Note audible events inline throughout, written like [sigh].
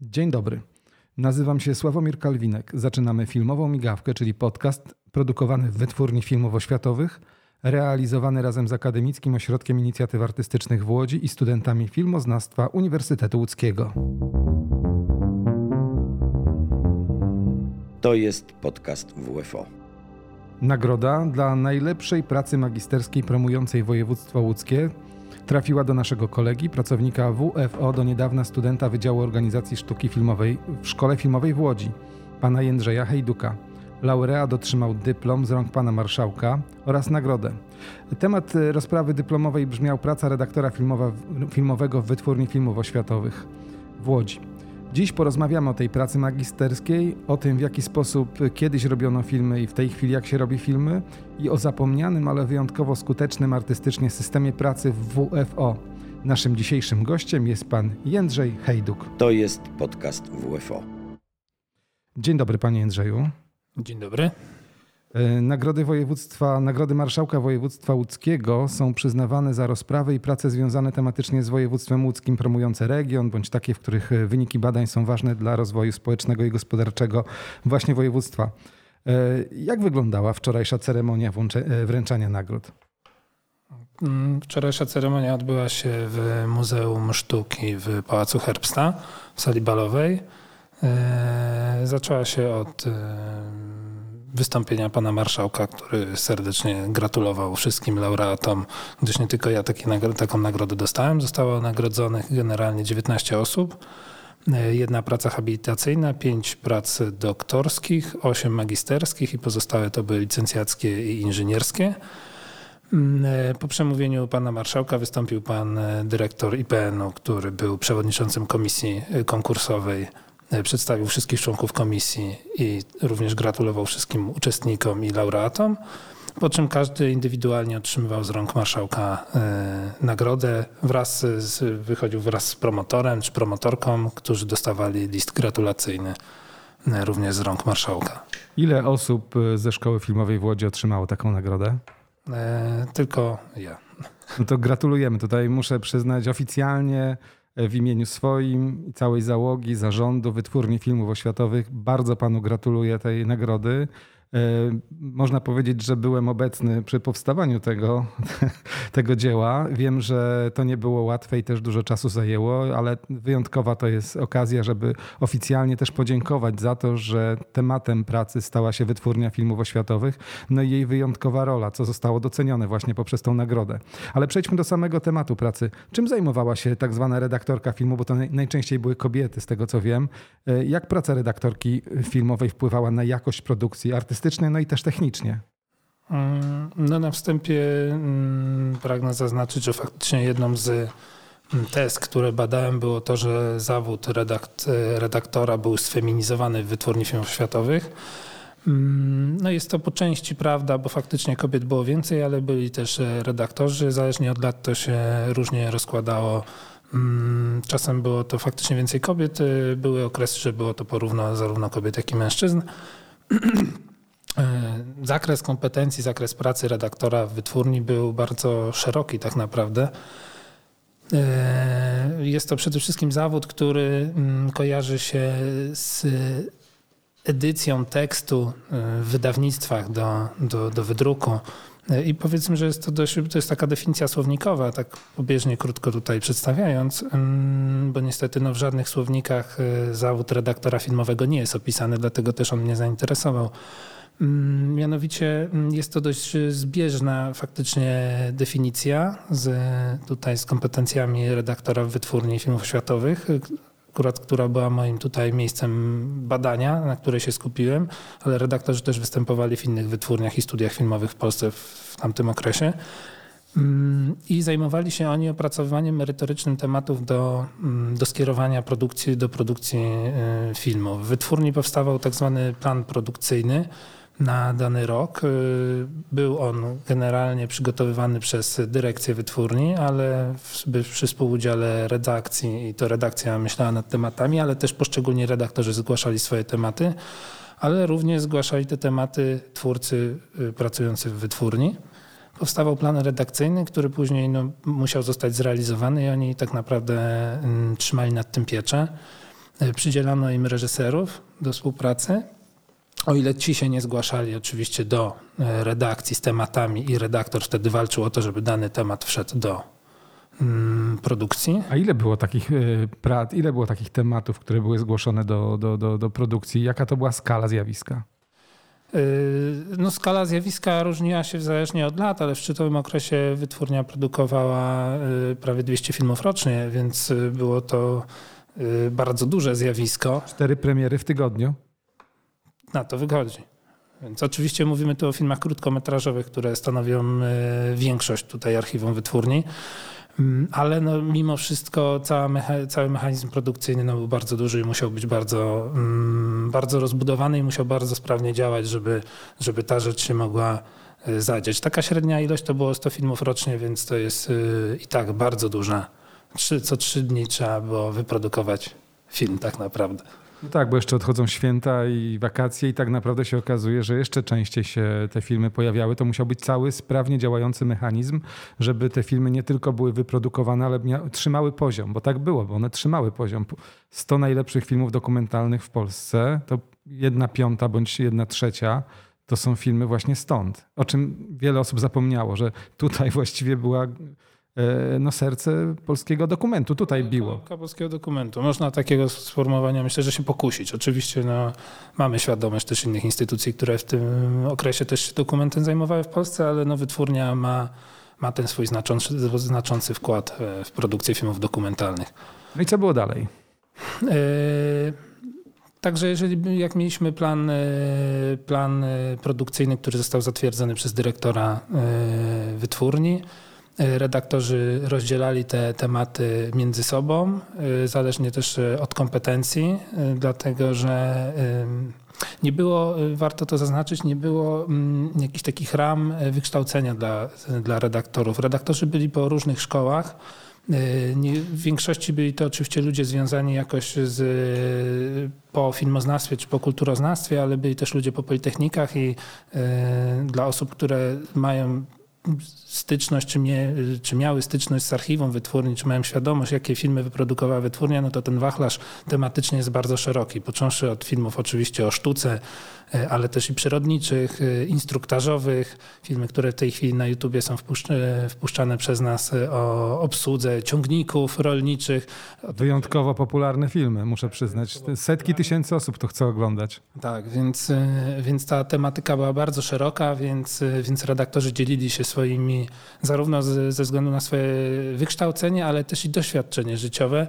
Dzień dobry. Nazywam się Sławomir Kalwinek. Zaczynamy filmową migawkę, czyli podcast produkowany w Wytwórni Filmów Oświatowych, realizowany razem z Akademickim Ośrodkiem Inicjatyw Artystycznych w Łodzi i studentami filmoznawstwa Uniwersytetu Łódzkiego. To jest podcast WFO. Nagroda dla najlepszej pracy magisterskiej promującej województwo łódzkie trafiła do naszego kolegi, pracownika WFO, do niedawna studenta Wydziału Organizacji Sztuki Filmowej w Szkole Filmowej w Łodzi, pana Jędrzeja Hejduka. Laureat otrzymał dyplom z rąk pana marszałka oraz nagrodę. Temat rozprawy dyplomowej brzmiał praca redaktora filmowa, filmowego w Wytwórni Filmów Oświatowych w Łodzi. Dziś porozmawiamy o tej pracy magisterskiej, o tym w jaki sposób kiedyś robiono filmy i w tej chwili jak się robi filmy i o zapomnianym, ale wyjątkowo skutecznym artystycznie systemie pracy w WFO. Naszym dzisiejszym gościem jest pan Jędrzej Hejduk. To jest podcast WFO. Dzień dobry panie Jędrzeju. Dzień dobry. E, nagrody województwa, nagrody marszałka województwa łódzkiego są przyznawane za rozprawy i prace związane tematycznie z województwem łódzkim, promujące region, bądź takie, w których e, wyniki badań są ważne dla rozwoju społecznego i gospodarczego właśnie województwa. E, jak wyglądała wczorajsza ceremonia wręczania nagród? Mm, wczorajsza ceremonia odbyła się w Muzeum Sztuki w Pałacu Herbsta w sali balowej. Zaczęła się od wystąpienia pana marszałka, który serdecznie gratulował wszystkim laureatom, gdyż nie tylko ja taki, taką nagrodę dostałem. Zostało nagrodzonych generalnie 19 osób. Jedna praca habilitacyjna, pięć prac doktorskich, osiem magisterskich i pozostałe to były licencjackie i inżynierskie. Po przemówieniu pana marszałka wystąpił pan dyrektor IPN-u, który był przewodniczącym komisji konkursowej E, przedstawił wszystkich członków komisji i również gratulował wszystkim uczestnikom i laureatom. Po czym każdy indywidualnie otrzymywał z rąk marszałka e, nagrodę, wraz z, wychodził wraz z promotorem czy promotorką, którzy dostawali list gratulacyjny e, również z rąk marszałka. Ile osób ze szkoły filmowej w Łodzi otrzymało taką nagrodę? tylko ja. No to gratulujemy. Tutaj muszę przyznać oficjalnie w imieniu swoim i całej załogi, zarządu Wytwórni Filmów Oświatowych bardzo panu gratuluję tej nagrody. E, można powiedzieć, że byłem obecny przy powstawaniu tego, [laughs] tego dzieła. Wiem, że to nie było łatwe i też dużo czasu zajęło, ale wyjątkowa to jest okazja, żeby oficjalnie też podziękować za to, że tematem pracy stała się wytwórnia filmów oświatowych, no i jej wyjątkowa rola, co zostało docenione właśnie poprzez tą nagrodę. Ale przejdźmy do samego tematu pracy. Czym zajmowała się tak zwana redaktorka filmu, bo to najczęściej były kobiety, z tego co wiem. E, jak praca redaktorki filmowej wpływała na jakość produkcji artystycznej? Artystycznie, no i też technicznie. Mm, no na wstępie mm, pragnę zaznaczyć, że faktycznie jedną z mm, tez, które badałem, było to, że zawód redakt, redaktora był sfeminizowany w wytwórni filmów światowych. No jest to po części prawda, bo faktycznie kobiet było więcej, ale byli też e, redaktorzy. Zależnie od lat to się różnie rozkładało. Czasem było to faktycznie więcej kobiet. E, były okresy, że było to porówno zarówno kobiet, jak i mężczyzn. [clears throat] E, zakres kompetencji, zakres pracy redaktora w wytwórni był bardzo szeroki tak naprawdę. E, jest to przede wszystkim zawód, który mm, kojarzy się z edycją tekstu e, w wydawnictwach do, do, do wydruku. I powiedzmy, że jest to, dość, to jest taka definicja słownikowa, tak pobieżnie, krótko tutaj przedstawiając, mm, bo niestety no, w żadnych słownikach zawód redaktora filmowego nie jest opisany, dlatego też on mnie zainteresował. Mm, mianowicie mm, jest to dość zbieżna faktycznie definicja z, tutaj z kompetencjami redaktora w wytwórni filmów światowych, akurat która była moim tutaj miejscem badania, na której się skupiłem, ale redaktorzy też występowali w innych wytwórniach i studiach filmowych w Polsce w tamtym okresie. Mm, I zajmowali się oni opracowywaniem merytorycznym tematów do, do skierowania produkcji, do produkcji y, filmu. W wytwórni powstawał tak zwany plan produkcyjny, na dany rok. Y, był on generalnie przygotowywany przez dyrekcję wytwórni, ale przy współudziale redakcji i to redakcja myślała nad tematami, ale też poszczególni redaktorzy zgłaszali swoje tematy, ale również zgłaszali te tematy twórcy y, pracujący w wytwórni. Powstawał plan redakcyjny, który później no, musiał zostać zrealizowany i oni tak naprawdę mm, trzymali nad tym pieczę. przydzielano im reżyserów do współpracy. O ile ci się nie zgłaszali oczywiście do redakcji z tematami i redaktor wtedy walczył o to, żeby dany temat wszedł do mm, produkcji. A ile było takich prac, ile było takich tematów, które były zgłoszone do, do, do, do produkcji? Jaka to była skala zjawiska? Yy, no, skala zjawiska różniła się zależnie od lat, ale w szczytowym okresie wytwórnia produkowała prawie 200 filmów rocznie, więc było to bardzo duże zjawisko. Cztery premiery w tygodniu? Na to wychodzi. Więc oczywiście mówimy tu o filmach krótkometrażowych, które stanowią większość tutaj archiwum wytwórni. Mm, ale no, mimo wszystko mecha cały mechanizm produkcyjny no, był bardzo duży i musiał być bardzo, mm, bardzo rozbudowany i musiał bardzo sprawnie działać, żeby, żeby ta rzecz się mogła e, zadziać. Taka średnia ilość to było 100 filmów rocznie, więc to jest e, i tak bardzo duża. Trzy, co trzy dni trzeba było wyprodukować film tak naprawdę. No tak, bo jeszcze odchodzą święta i wakacje i tak naprawdę się okazuje, że jeszcze częściej się te filmy pojawiały. To musiał być cały sprawnie działający mechanizm, żeby te filmy nie tylko były wyprodukowane, ale trzymały poziom, bo tak było, bo one trzymały poziom. 100 najlepszych filmów dokumentalnych w Polsce to jedna piąta bądź jedna trzecia to są filmy właśnie stąd. O czym wiele osób zapomniało, że tutaj [laughs] właściwie była no, serce polskiego dokumentu tutaj biło. polskiego dokumentu. Można takiego sformułowania myślę, że się pokusić. Oczywiście no, mamy świadomość też innych instytucji, które w tym okresie też się dokumentem zajmowały w Polsce, ale no, wytwórnia ma, ma ten swój znaczący, znaczący wkład e, w produkcję filmów dokumentalnych. No i co było dalej? E, także jeżeli jak mieliśmy plan, plan produkcyjny, który został zatwierdzony przez dyrektora wytwórni, redaktorzy rozdzielali te tematy między sobą, y, zależnie też y, od kompetencji, y, dlatego że nie było, warto to zaznaczyć, nie było mm, jakichś takich ram wykształcenia dla, dla redaktorów. Redaktorzy byli po różnych szkołach. w większości byli to oczywiście ludzie związani jakoś z, po filmoznawstwie czy po kulturoznawstwie, ale byli też ludzie po politechnikach i dla osób, które mają styczność, czy, mie, czy miały styczność z archiwum wytwórni, czy mają świadomość, jakie filmy wyprodukowała wytwórnia, no to ten wachlarz tematycznie jest bardzo szeroki. Począwszy od filmów oczywiście o sztuce, e, ale też i przyrodniczych, e, instruktażowych, filmy, które w tej chwili na YouTubie są e, wpuszczane przez nas o obsłudze ciągników rolniczych. Wyjątkowo popularne filmy, muszę przyznać. Setki tysięcy osób to chce oglądać. Tak, więc, więc ta tematyka była bardzo szeroka, więc, więc redaktorzy dzielili się swoimi, zarówno z, ze względu na swoje wykształcenie, ale też i doświadczenie życiowe,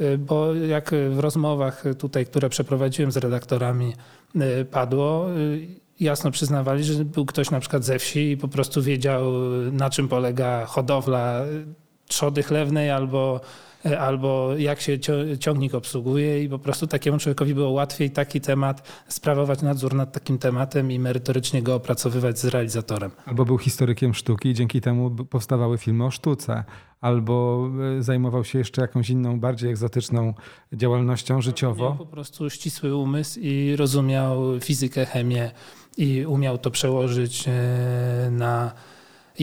y, bo jak w rozmowach tutaj, które przeprowadziłem z redaktorami, y, padło, y, jasno przyznawali, że był ktoś na przykład ze wsi i po prostu wiedział, na czym polega hodowla trzody chlewnej albo albo jak się ciągnik obsługuje i po prostu takiemu człowiekowi było łatwiej taki temat sprawować nadzór nad takim tematem i merytorycznie go opracowywać z realizatorem. Albo był historykiem sztuki i dzięki temu powstawały filmy o sztuce. Albo e, zajmował się jeszcze jakąś inną, bardziej egzotyczną działalnością życiowo. Miał po prostu ścisły umysł i rozumiał fizykę, chemię i umiał to przełożyć e, na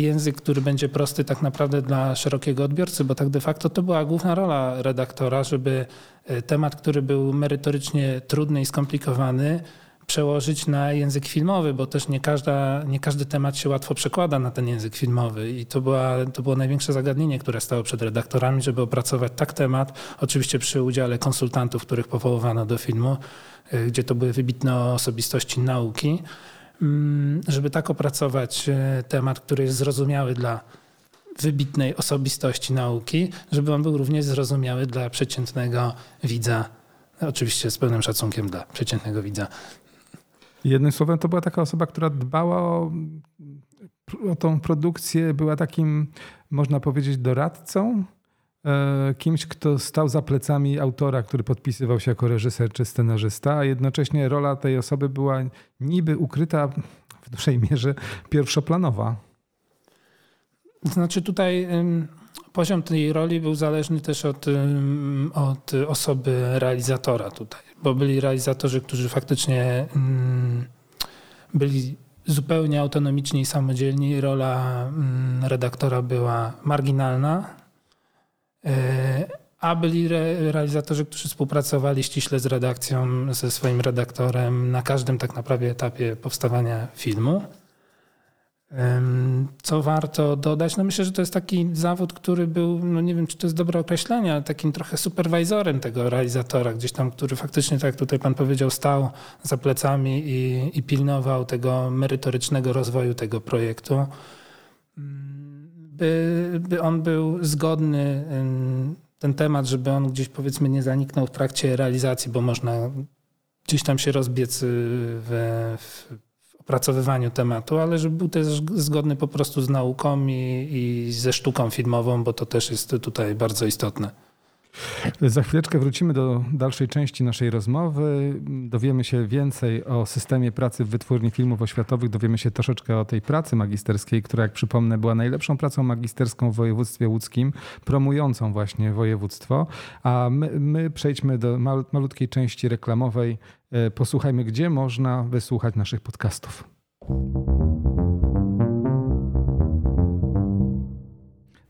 język, który będzie prosty tak naprawdę dla szerokiego odbiorcy, bo tak de facto to była główna rola redaktora, żeby e, temat, który był merytorycznie trudny i skomplikowany, przełożyć na język filmowy, bo też nie, każda, nie każdy temat się łatwo przekłada na ten język filmowy. I to, była, to było największe zagadnienie, które stało przed redaktorami, żeby opracować tak temat, oczywiście przy udziale konsultantów, których powoływano do filmu, e, gdzie to były wybitne osobistości nauki żeby tak opracować e, temat, który jest zrozumiały dla wybitnej osobistości nauki, żeby on był również zrozumiały dla przeciętnego widza. Oczywiście z pełnym szacunkiem dla przeciętnego widza. Jednym słowem, to była taka osoba, która dbała o, o tą produkcję, była takim, można powiedzieć, doradcą kimś, kto stał za plecami autora, który podpisywał się jako reżyser czy scenarzysta, a jednocześnie rola tej osoby była niby ukryta w dużej mierze pierwszoplanowa. Znaczy tutaj poziom tej roli był zależny też od, od osoby realizatora tutaj, bo byli realizatorzy, którzy faktycznie byli zupełnie autonomiczni i samodzielni. Rola redaktora była marginalna, E, a byli re realizatorzy, którzy współpracowali ściśle z redakcją, ze swoim redaktorem na każdym tak naprawdę etapie powstawania filmu. Co warto dodać? No myślę, że to jest taki zawód, który był, no nie wiem, czy to jest dobre określenie, ale takim trochę superwajzorem tego realizatora, gdzieś tam, który faktycznie, tak jak tutaj pan powiedział, stał za plecami i, i pilnował tego merytorycznego rozwoju tego projektu. By, by on był zgodny, ten temat, żeby on gdzieś powiedzmy nie zaniknął w trakcie realizacji, bo można gdzieś tam się rozbiec we, w opracowywaniu tematu, ale żeby był też zgodny po prostu z nauką i, i ze sztuką filmową, bo to też jest tutaj bardzo istotne. Za chwileczkę wrócimy do dalszej części naszej rozmowy. Dowiemy się więcej o systemie pracy w wytwórni filmów oświatowych. Dowiemy się troszeczkę o tej pracy magisterskiej, która, jak przypomnę, była najlepszą pracą magisterską w województwie łódzkim, promującą właśnie województwo. A my, my przejdźmy do malutkiej części reklamowej. E, posłuchajmy, gdzie można wysłuchać naszych podcastów.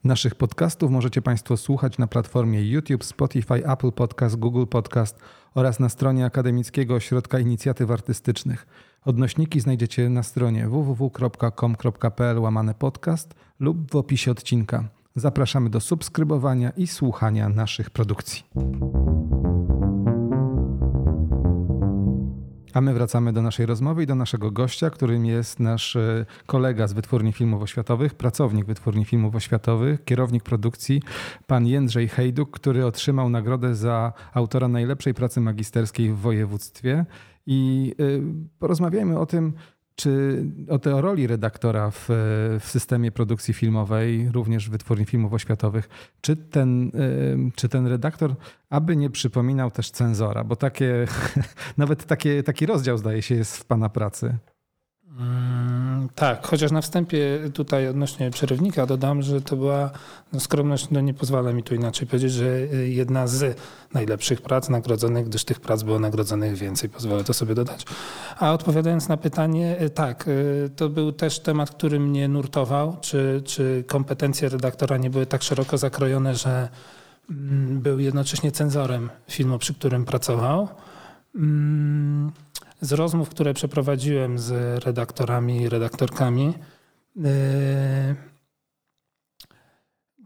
Naszych podcastów możecie Państwo słuchać na platformie YouTube, Spotify, Apple Podcast, Google Podcast oraz na stronie Akademickiego Ośrodka Inicjatyw Artystycznych. Odnośniki znajdziecie na stronie www.com.pl łamane podcast lub w opisie odcinka. Zapraszamy do subskrybowania i słuchania naszych produkcji. A my wracamy do naszej rozmowy i do naszego gościa, którym jest nasz e, kolega z Wytwórni Filmów Oświatowych, pracownik Wytwórni Filmów Oświatowych, kierownik produkcji, pan Jędrzej Hejduk, który otrzymał nagrodę za autora najlepszej pracy magisterskiej w województwie. I e, porozmawiajmy o tym, czy o tej roli redaktora w, w, systemie produkcji filmowej, również wytwórni filmów oświatowych, czy ten, czy ten redaktor aby nie przypominał też cenzora, bo takie, [laughs] nawet takie, taki rozdział zdaje się jest w pana pracy. Tak, chociaż na wstępie tutaj odnośnie przerywnika dodam, że to była no skromność, no nie pozwala mi tu inaczej powiedzieć, że y, jedna z najlepszych prac nagrodzonych, gdyż tych prac było nagrodzonych więcej, pozwolę to sobie dodać. A odpowiadając na pytanie, y, tak, y, to był też temat, który mnie nurtował, czy, czy kompetencje redaktora nie były tak szeroko zakrojone, że mm, był jednocześnie cenzorem filmu, przy którym pracował. Mm, z rozmów, które przeprowadziłem z redaktorami i redaktorkami, e,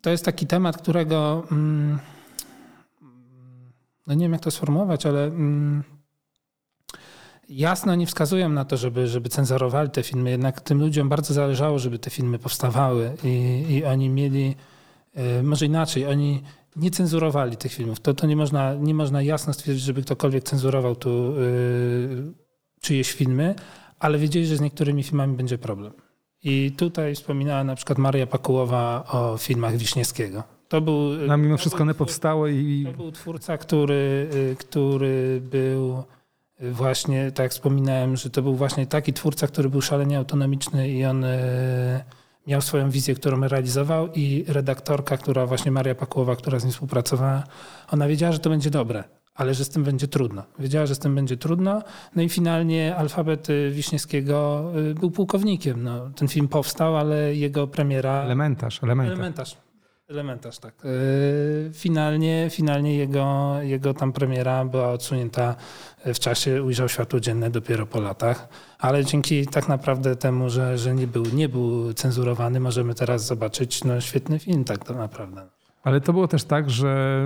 to jest taki temat, którego mm, no nie wiem jak to sformułować, ale mm, jasno nie wskazują na to, żeby, żeby cenzurowali te filmy. Jednak tym ludziom bardzo zależało, żeby te filmy powstawały i, i oni mieli, e, może inaczej, oni nie cenzurowali tych filmów. To, to nie, można, nie można jasno stwierdzić, żeby ktokolwiek cenzurował tu yy, czyjeś filmy, ale wiedzieli, że z niektórymi filmami będzie problem. I tutaj wspominała na przykład Maria Pakułowa o filmach Wiśniewskiego. To był. No, mimo wszystko one powstały i. To był twórca, który, y, który był y, właśnie, tak jak wspominałem, że to był właśnie taki twórca, który był szalenie autonomiczny i on y, miał swoją wizję, którą realizował i redaktorka, która właśnie Maria Pakułowa, która z nim współpracowała, ona wiedziała, że to będzie dobre ale że z tym będzie trudno. Wiedziała, że z tym będzie trudno. No i finalnie alfabet y, Wiśniewskiego y, był pułkownikiem. No, ten film powstał, ale jego premiera. Elementarz, elementarz. Elementarz. Elementarz, tak. Y, finalnie, finalnie jego, jego tam premiera była odsunięta w czasie, ujrzał światło dzienne dopiero po latach, ale dzięki tak naprawdę temu, że, że nie, był, nie był cenzurowany, możemy teraz zobaczyć no, świetny film tak naprawdę. Ale to było też tak, że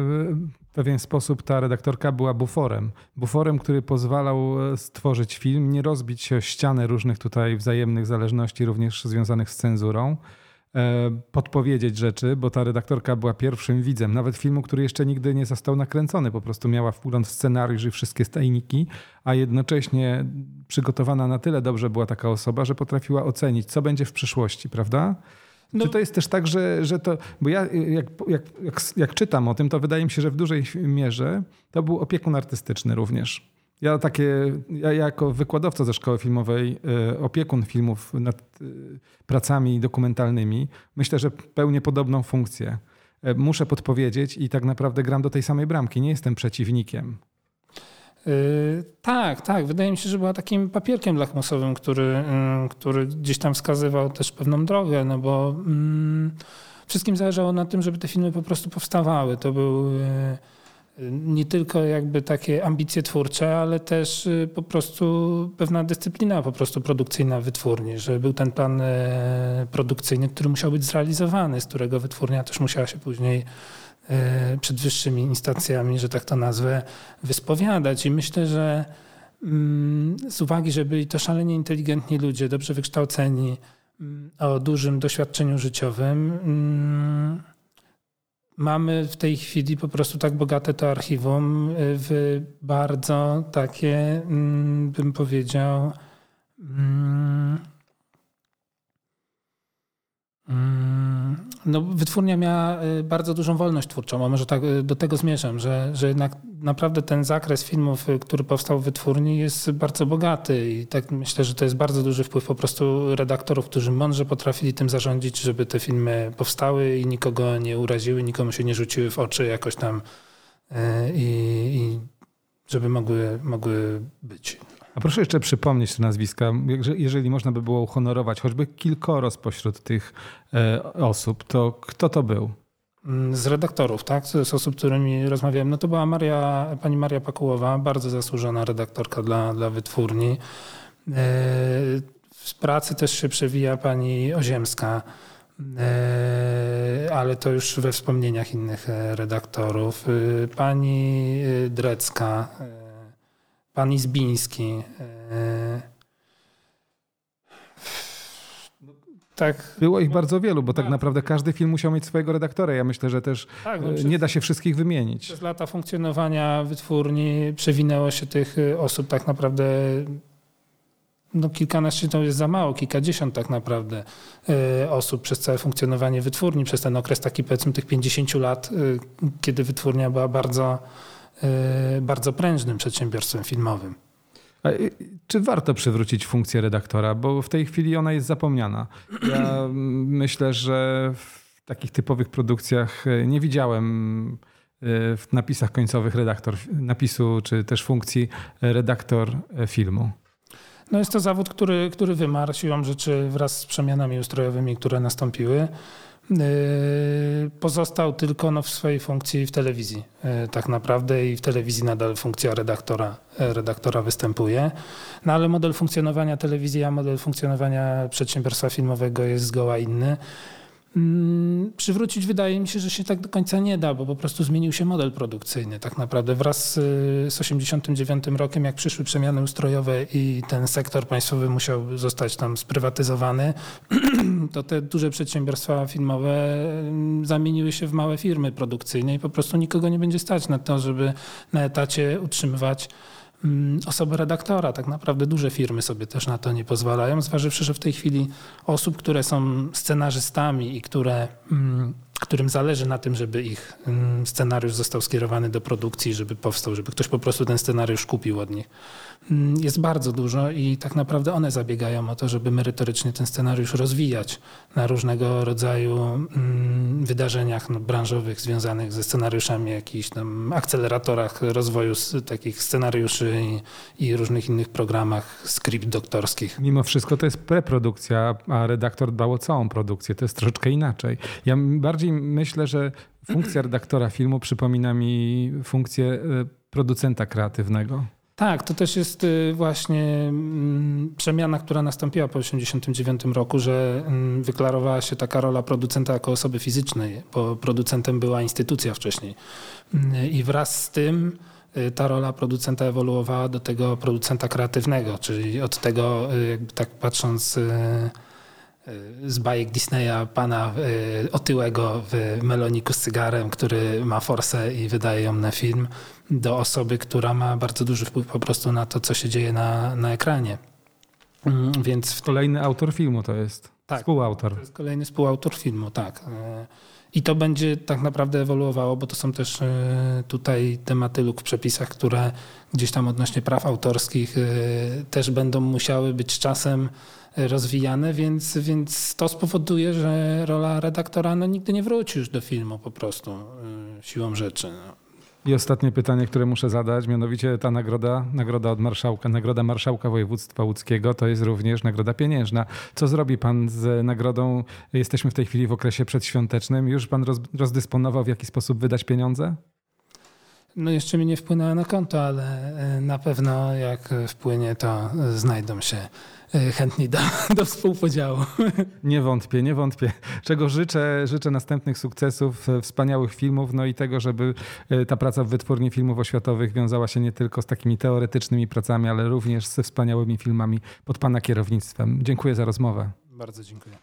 w pewien sposób ta redaktorka była buforem. Buforem, który pozwalał e, stworzyć film, nie rozbić się o ścianę różnych tutaj wzajemnych zależności, również związanych z cenzurą, e, podpowiedzieć rzeczy, bo ta redaktorka była pierwszym widzem, nawet filmu, który jeszcze nigdy nie został nakręcony. Po prostu miała wgląd w scenariusz i wszystkie stajniki, a jednocześnie przygotowana na tyle dobrze była taka osoba, że potrafiła ocenić, co będzie w przyszłości, prawda? No. Czy to jest też tak, że, że to. Bo ja jak, jak, jak, jak czytam o tym, to wydaje mi się, że w dużej mierze to był opiekun artystyczny również. Ja takie, ja jako wykładowca ze szkoły filmowej, y, opiekun filmów nad y, pracami dokumentalnymi, myślę, że pełnię podobną funkcję. E, muszę podpowiedzieć i tak naprawdę gram do tej samej bramki. Nie jestem przeciwnikiem. Yy, tak, tak. Wydaje mi się, że była takim papierkiem lakmusowym, który, który gdzieś tam wskazywał też pewną drogę, no bo mm, wszystkim zależało na tym, żeby te filmy po prostu powstawały. To był nie tylko jakby takie ambicje twórcze, ale też y, po prostu pewna dyscyplina po prostu produkcyjna wytwórni, że był ten plan e, produkcyjny, który musiał być zrealizowany, z którego wytwórnia też musiała się później e, przed wyższymi instancjami, że tak to nazwę, wyspowiadać. I myślę, że mm, z uwagi, że byli to szalenie inteligentni ludzie, dobrze wykształceni, mm, o dużym doświadczeniu życiowym, mm, mamy w tej chwili po prostu tak bogate to archiwum y, w bardzo takie, mm, bym powiedział, mm, mm, no, wytwórnia miała y, bardzo dużą wolność twórczą, a może tak y, do tego zmierzam, że, że jednak naprawdę ten zakres filmów, który powstał w wytwórni jest bardzo bogaty i tak myślę, że to jest bardzo duży wpływ po prostu redaktorów, którzy mądrze potrafili tym zarządzić, żeby te filmy powstały i nikogo nie uraziły, nikomu się nie rzuciły w oczy jakoś tam i, i żeby mogły, mogły być. A proszę jeszcze przypomnieć te nazwiska, jeżeli można by było uhonorować choćby kilkoro spośród tych e, osób, to kto to był? Mm, z redaktorów, tak? Z osób, z którymi rozmawiałem. No to była Maria, pani Maria Pakułowa, bardzo zasłużona redaktorka dla, dla wytwórni. E, w pracy też się przewija pani Oziemska, e, ale to już we wspomnieniach innych redaktorów. Pani Drecka, pan Izbiński. E, tak. Było ich bardzo wielu, bo tak naprawdę każdy film musiał mieć swojego redaktora. Ja myślę, że też tak, no, nie da się wszystkich wymienić. Przez lata funkcjonowania wytwórni przewinęło się tych e, osób tak naprawdę no kilkanaście to jest za mało, kilkadziesiąt tak naprawdę osób przez całe funkcjonowanie wytwórni, przez ten okres taki powiedzmy tych 50 lat, kiedy wytwórnia była bardzo E, bardzo prężnym przedsiębiorstwem filmowym. Czy warto przywrócić funkcję redaktora, bo w tej chwili ona jest zapomniana? Ja [clears throat] myślę, że w takich typowych produkcjach e, nie widziałem e, w napisach końcowych redaktor napisu, czy też funkcji redaktor filmu. No jest to zawód, który, który wymarł siłą rzeczy wraz z przemianami ustrojowymi, które nastąpiły. Yy, pozostał tylko no, w swojej funkcji w telewizji yy, tak naprawdę i w telewizji nadal funkcja redaktora, e, redaktora występuje. No ale model funkcjonowania telewizji, a model funkcjonowania przedsiębiorstwa filmowego jest zgoła inny. Mm, przywrócić wydaje mi się, że się tak do końca nie da, bo po prostu zmienił się model produkcyjny. Tak naprawdę wraz z 89 rokiem, jak przyszły przemiany ustrojowe i ten sektor państwowy musiał zostać tam sprywatyzowany, [clears throat] to te duże przedsiębiorstwa filmowe mm, zamieniły się w małe firmy produkcyjne i po prostu nikogo nie będzie stać na to, żeby na etacie utrzymywać Mm, osobę redaktora. Tak naprawdę duże firmy sobie też na to nie pozwalają, zważywszy, że w tej chwili osób, które są scenarzystami i które, mm, którym zależy na tym, żeby ich mm, scenariusz został skierowany do produkcji, żeby powstał, żeby ktoś po prostu ten scenariusz kupił od nich, Mm, jest bardzo dużo i tak naprawdę one zabiegają o to, żeby merytorycznie ten scenariusz rozwijać na różnego rodzaju mm, wydarzeniach no, branżowych związanych ze scenariuszami, jakichś tam akceleratorach rozwoju takich scenariuszy i, różnych innych programach skrypt doktorskich. Mimo wszystko to jest preprodukcja, a redaktor dbał o całą produkcję. To jest troszeczkę inaczej. Ja bardziej myślę, że funkcja redaktora filmu przypomina mi funkcję e, producenta kreatywnego. Tak, to też jest y, właśnie mm, przemiana, która nastąpiła po 1989 roku, że mm, wyklarowała się taka rola producenta jako osoby fizycznej, bo producentem była instytucja wcześniej. Mm, I wraz z tym y, ta rola producenta ewoluowała do tego producenta kreatywnego, czyli od tego, y, tak patrząc z bajek Disneya, pana otyłego w meloniku z cygarem, który ma forsę i wydaje ją na film, do osoby, która ma bardzo duży wpływ po prostu na to, co się dzieje na, na ekranie. Mm, więc. Kolejny autor filmu to jest. Tak, współautor. To jest kolejny współautor filmu, tak. E, I to będzie tak naprawdę ewoluowało, bo to są też e, tutaj tematy luk w przepisach, które gdzieś tam odnośnie praw autorskich e, też będą musiały być czasem rozwijane, więc, więc to spowoduje, że rola redaktora no, nigdy nie wróci już do filmu po prostu siłą rzeczy. No. I ostatnie pytanie, które muszę zadać, mianowicie ta nagroda, nagroda od marszałka, nagroda marszałka województwa łódzkiego, to jest również nagroda pieniężna. Co zrobi pan z nagrodą? Jesteśmy w tej chwili w okresie przedświątecznym. Już pan roz, rozdysponował, w jaki sposób wydać pieniądze? No jeszcze mi nie wpłynęła na konto, ale e, na pewno jak wpłynie, to znajdą się chętni do, [laughs] do współpodziału. [laughs] Nie wątpię, nie wątpię. Czego życzę? Życzę następnych sukcesów, e, wspaniałych filmów, no i tego, żeby ta praca w Wytwórni Filmów Oświatowych wiązała się nie tylko z takimi teoretycznymi pracami, ale również ze wspaniałymi filmami pod Pana kierownictwem. Dziękuję za rozmowę. Bardzo dziękuję.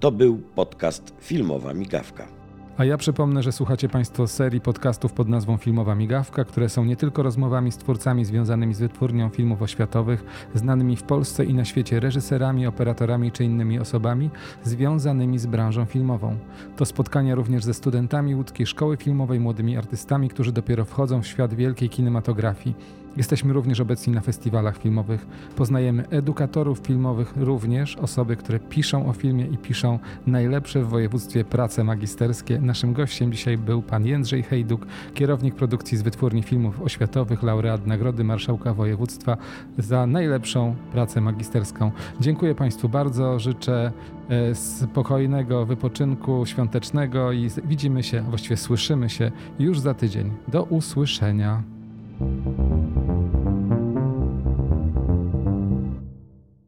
To był podcast Filmowa Migawka. A ja przypomnę, że słuchacie Państwo serii podcastów pod nazwą Filmowa Migawka, które są nie tylko rozmowami z twórcami związanymi z wytwórnią filmów oświatowych, znanymi w Polsce i na świecie reżyserami, operatorami czy innymi osobami związanymi z branżą filmową. To spotkania również ze studentami łódzkiej szkoły filmowej, młodymi artystami, którzy dopiero wchodzą w świat wielkiej kinematografii. Jesteśmy również obecni na festiwalach filmowych. Poznajemy edukatorów filmowych, również osoby, które piszą o filmie i piszą najlepsze w województwie prace magisterskie. Naszym gościem dzisiaj był pan Jędrzej Hejduk, kierownik produkcji z Wytwórni Filmów Oświatowych, laureat Nagrody Marszałka Województwa za najlepszą pracę magisterską. Dziękuję Państwu bardzo, życzę e, spokojnego wypoczynku świątecznego i widzimy się, właściwie słyszymy się już za tydzień. Do usłyszenia.